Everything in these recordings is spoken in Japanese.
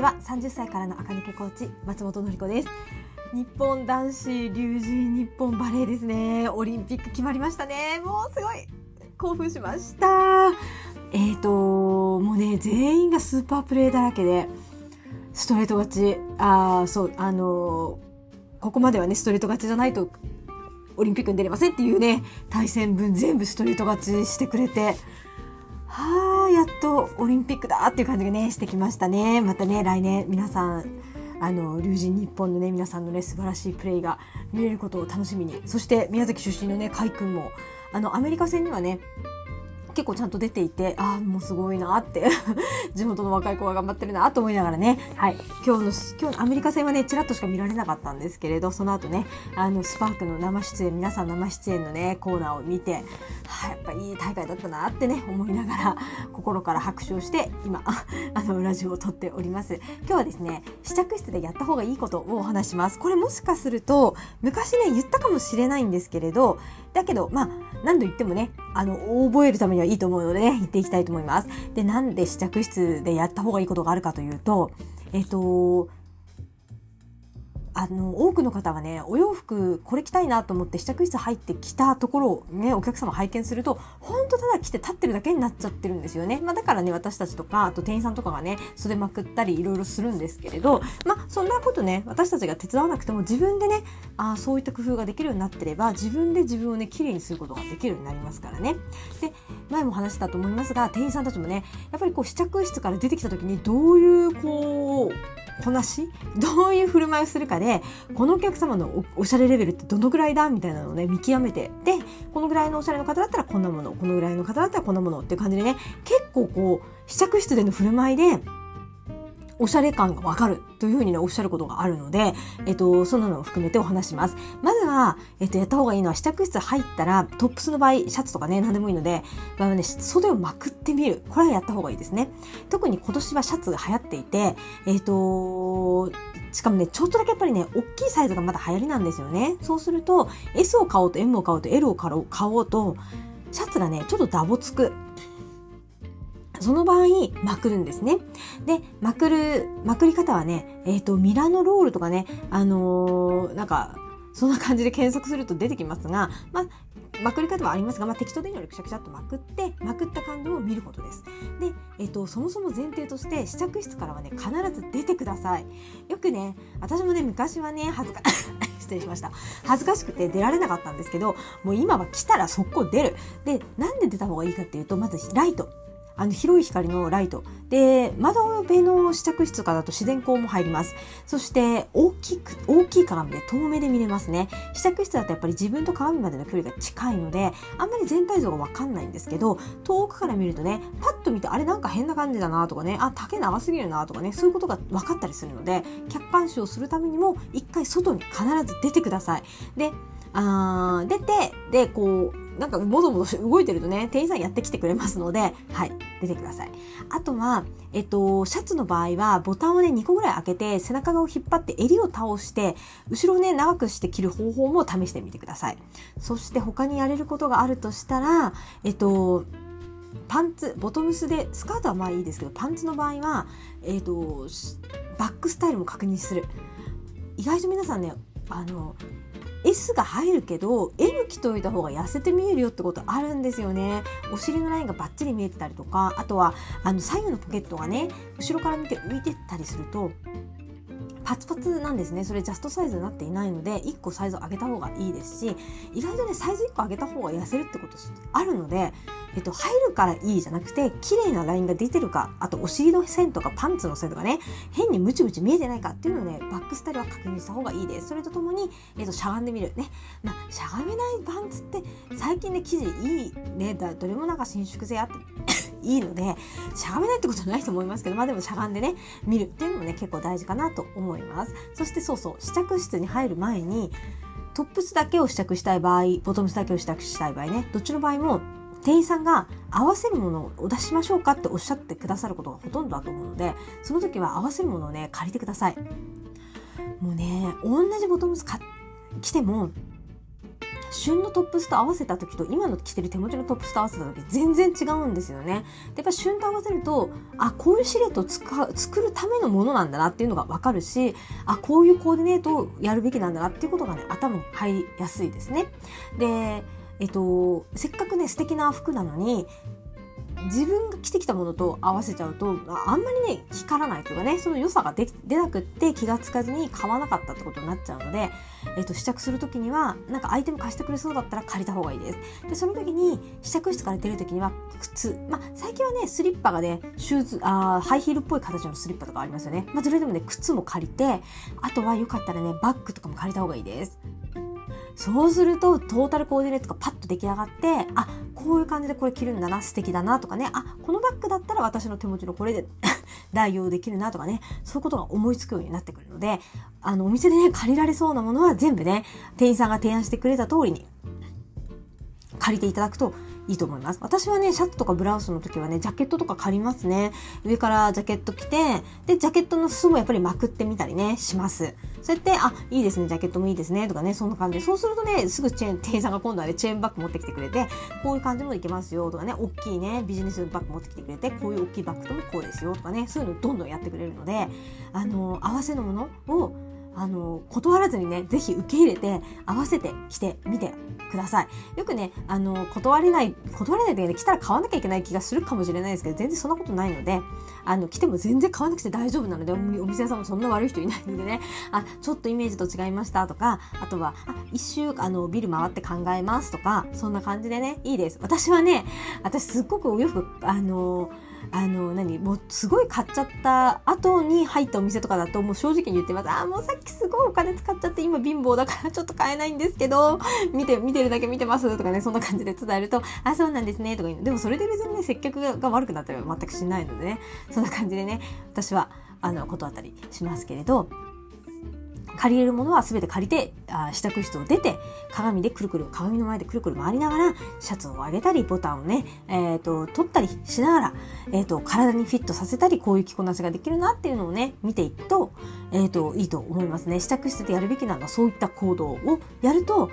ちは。30歳からの赤抜けコーチ松本の子です。日本男子龍神日本バレーですね。オリンピック決まりましたね。もうすごい。興奮しました。えっ、ー、ともうね全員がスーパープレーだらけでストレート勝ち。あそうあのここまではねストレート勝ちじゃないとオリンピックに出れませんっていうね対戦分全部ストレート勝ちしてくれて。はあとオリンピックだっていう感じがねしてきましたね。またね来年皆さんあの龍神日本のね皆さんのね素晴らしいプレーが見れることを楽しみに。そして宮崎出身のね海君もあのアメリカ戦にはね結構ちゃんと出ていてああもうすごいなって 地元の若い子が頑張ってるなと思いながらね、はい、今日の今日のアメリカ戦はねちらっとしか見られなかったんですけれどその後ねあのスパークの生出演皆さん生出演のねコーナーを見て、はあ、やっぱいい大会だったなってね思いながら心から拍手をして今 あのラジオを撮っております。今日はですね試着室でやった方がいいことをお話します。これもしかすると昔ね言ったかもしれないんですけれどだけどまあ何度言ってもねあの覚えるためにはいいと思うのでね言っていきたいと思います。でなんで試着室でやった方がいいことがあるかというとえっ、とあの多くの方はねお洋服これ着たいなと思って試着室入ってきたところをねお客様拝見すると本当ただ着て立ってるだけになっちゃってるんですよね、まあ、だからね私たちとかあと店員さんとかがね袖まくったりいろいろするんですけれどまあそんなことね私たちが手伝わなくても自分でねあそういった工夫ができるようになってれば自分で自分をね綺麗にすることができるようになりますからね。で前も話したと思いますが店員さんたちもねやっぱりこう試着室から出てきた時にどういうこうこなし？どういう振る舞いをするかでこのお客様のおしゃれレベルってどのぐらいだ？みたいなのをね見極めてでこのぐらいのおしゃれの方だったらこんなものこのぐらいの方だったらこんなものっていう感じでね結構こう試着室での振る舞いでおしゃれ感がわかるというふうにね、おっしゃることがあるので、えっと、そんなのを含めてお話します。まずは、えっと、やった方がいいのは、試着室入ったら、トップスの場合、シャツとかね、何でもいいので、まあね、袖をまくってみる。これはやった方がいいですね。特に今年はシャツが流行っていて、えっと、しかもね、ちょっとだけやっぱりね、大きいサイズがまだ流行りなんですよね。そうすると、S を買おうと M を買おうと L を買おうと、シャツがね、ちょっとダボつく。その場合、まくるんですね。で、まくる、まくり方はね、えっ、ー、と、ミラノロールとかね、あのー、なんか、そんな感じで検索すると出てきますが、まあ、まくり方はありますが、まあ、適当でいいのでくしゃくしゃっとまくってまくった感じを見ることです。で、えっと、そもそも前提として試着室からはね必ず出てください。よくね私もね昔はね恥ずか 失礼しました恥ずかしくて出られなかったんですけどもう今は来たら速攻出る。でなんで出た方がいいかっていうとまずライトあの広い光のライト。で、窓辺の試着室とかだと自然光も入ります。そして大きく、大きい鏡で遠目で見れますね。試着室だとやっぱり自分と鏡までの距離が近いので、あんまり全体像がわかんないんですけど、遠くから見るとね、パッと見て、あれなんか変な感じだなとかね、あ、丈長すぎるなとかね、そういうことが分かったりするので、客観視をするためにも、一回外に必ず出てください。で、あ出て、で、こう、なんかもぞもぞ動いてるとね、店員さんやってきてくれますので、はい、出てください。あとは、えっと、シャツの場合は、ボタンをね、2個ぐらい開けて、背中側を引っ張って襟を倒して、後ろをね、長くして着る方法も試してみてください。そして他にやれることがあるとしたら、えっと、パンツ、ボトムスで、スカートはまあいいですけど、パンツの場合は、えっと、バックスタイルも確認する。意外と皆さんね、あの、S が入るけど M 着といた方が痩せて見えるよってことあるんですよね。お尻のラインがバッチリ見えてたりとかあとはあの左右のポケットがね後ろから見て浮いてったりするとパツパツなんですね。それジャストサイズになっていないので1個サイズを上げた方がいいですし意外とねサイズ1個上げた方が痩せるってことあるので、えっと、入るからいいじゃなくて綺麗なラインが出てるかあとお尻の線とかパンツの線とかね変にムチムチ見えてないかっていうのをねバックスタイルは確認した方がいいです。それとともに、えっと、しゃがんでみるね、まあ、しゃがめないパンツって最近ね生地いいねどれもなんか伸縮性あっていいのでしゃがめないってことはないと思いますけどまあでもしゃがんでね見るっていうのもね結構大事かなと思います。そしてそうそう試着室に入る前にトップスだけを試着したい場合ボトムスだけを試着したい場合ねどっちの場合も店員さんが合わせるものを出しましょうかっておっしゃってくださることがほとんどだと思うのでその時は合わせるものをね借りてください。もうね同じボトムス買着ても旬のトップスと合わせた時と今の着てる手持ちのトップスと合わせた時全然違うんですよね。でやっぱ旬と合わせるとあこういうシルエットを使う作るためのものなんだなっていうのがわかるしあこういうコーディネートをやるべきなんだなっていうことがね頭に入りやすいですね。でえっと、せっかくね素敵な服なのに自分が着てきたものと合わせちゃうとあんまりね光らないというかねその良さが出なくって気がつかずに買わなかったってことになっちゃうので、えっと、試着する時にはなんかアイテム貸してくれそうだったら借りた方がいいです。でその時に試着室から出る時には靴。まあ最近はねスリッパがねシューズあハイヒールっぽい形のスリッパとかありますよね。まあそれでもね靴も借りてあとはよかったらねバッグとかも借りた方がいいです。そうするとトータルコーディネートがパッと出来上がってあこういう感じでこれ着るんだな素敵だなとかね。あこのバッグだったら私の手持ちのこれで 代用できるなとかね。そういうことが思いつくようになってくるのであのお店でね借りられそうなものは全部ね店員さんが提案してくれた通りに借りていただくといいと思います。私はね、シャツとかブラウスの時はね、ジャケットとか借りますね。上からジャケット着て、で、ジャケットの裾もやっぱりまくってみたりね、します。そうやって、あ、いいですね、ジャケットもいいですね、とかね、そんな感じで。そうするとね、すぐチェーン、店員さんが今度はね、チェーンバッグ持ってきてくれて、こういう感じもいけますよ、とかね、大きいね、ビジネスバッグ持ってきてくれて、こういう大きいバッグともこうですよ、とかね、そういうのどんどんやってくれるので、あの、合わせのものを、あの、断らずにね、ぜひ受け入れて、合わせてきてみてください。よくね、あの、断れない、断れないでね、来たら買わなきゃいけない気がするかもしれないですけど、全然そんなことないので、あの、来ても全然買わなくて大丈夫なので、お店屋さんもそんな悪い人いないのでね、あ、ちょっとイメージと違いましたとか、あとは、あ、一周、あの、ビル回って考えますとか、そんな感じでね、いいです。私はね、私すっごくお洋服、あの、あの、何？もうすごい買っちゃった後に入ったお店とかだともう正直に言ってます。あ、もうさっきすごいお金使っちゃって今貧乏だからちょっと買えないんですけど、見て、見てるだけ見てますとかね、そんな感じで伝えると、あ、そうなんですねとか言う。でもそれで別にね、接客が悪くなったら全くしないのでね、そんな感じでね、私は、あの、断ったりしますけれど、借りれるものは全て借りて、あ支度室を出て、鏡でくるくる、鏡の前でくるくる回りながら、シャツを上げたり、ボタンをね、えっ、ー、と、取ったりしながら、えっ、ー、と、体にフィットさせたり、こういう着こなしができるなっていうのをね、見ていくと、えっ、ー、と、いいと思いますね。支度室でやるべきなのはそういった行動をやると、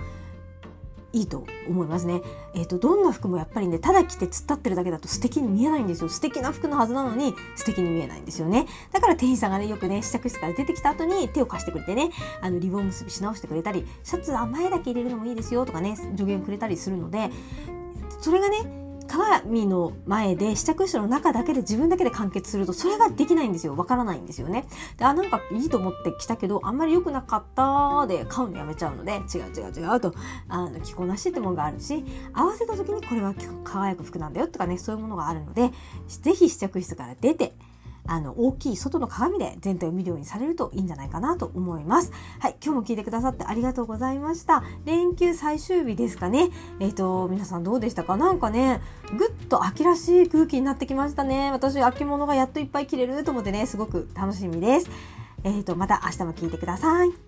いいと思いますね。えっ、ー、と、どんな服もやっぱりね、ただ着て突っ立ってるだけだと素敵に見えないんですよ。素敵な服のはずなのに素敵に見えないんですよね。だから店員さんがね、よくね、試着室から出てきた後に手を貸してくれてね、あの、リボン結びし直してくれたり、シャツは前だけ入れるのもいいですよとかね、助言くれたりするので、それがね、鏡の前で試着室の中だけで自分だけで完結するとそれができないんですよ。わからないんですよね。で、あ、なんかいいと思って来たけど、あんまり良くなかったで買うのやめちゃうので、違う違う違うと、あの、着こなしってものがあるし、合わせた時にこれは輝く服なんだよとかね、そういうものがあるので、ぜひ試着室から出て、あの、大きい外の鏡で全体を見るようにされるといいんじゃないかなと思います。はい、今日も聞いてくださってありがとうございました。連休最終日ですかね。えっ、ー、と、皆さんどうでしたか？なんかね、ぐっと秋らしい空気になってきましたね。私、秋物がやっといっぱい着れると思ってね、すごく楽しみです。えっ、ー、と、また明日も聞いてください。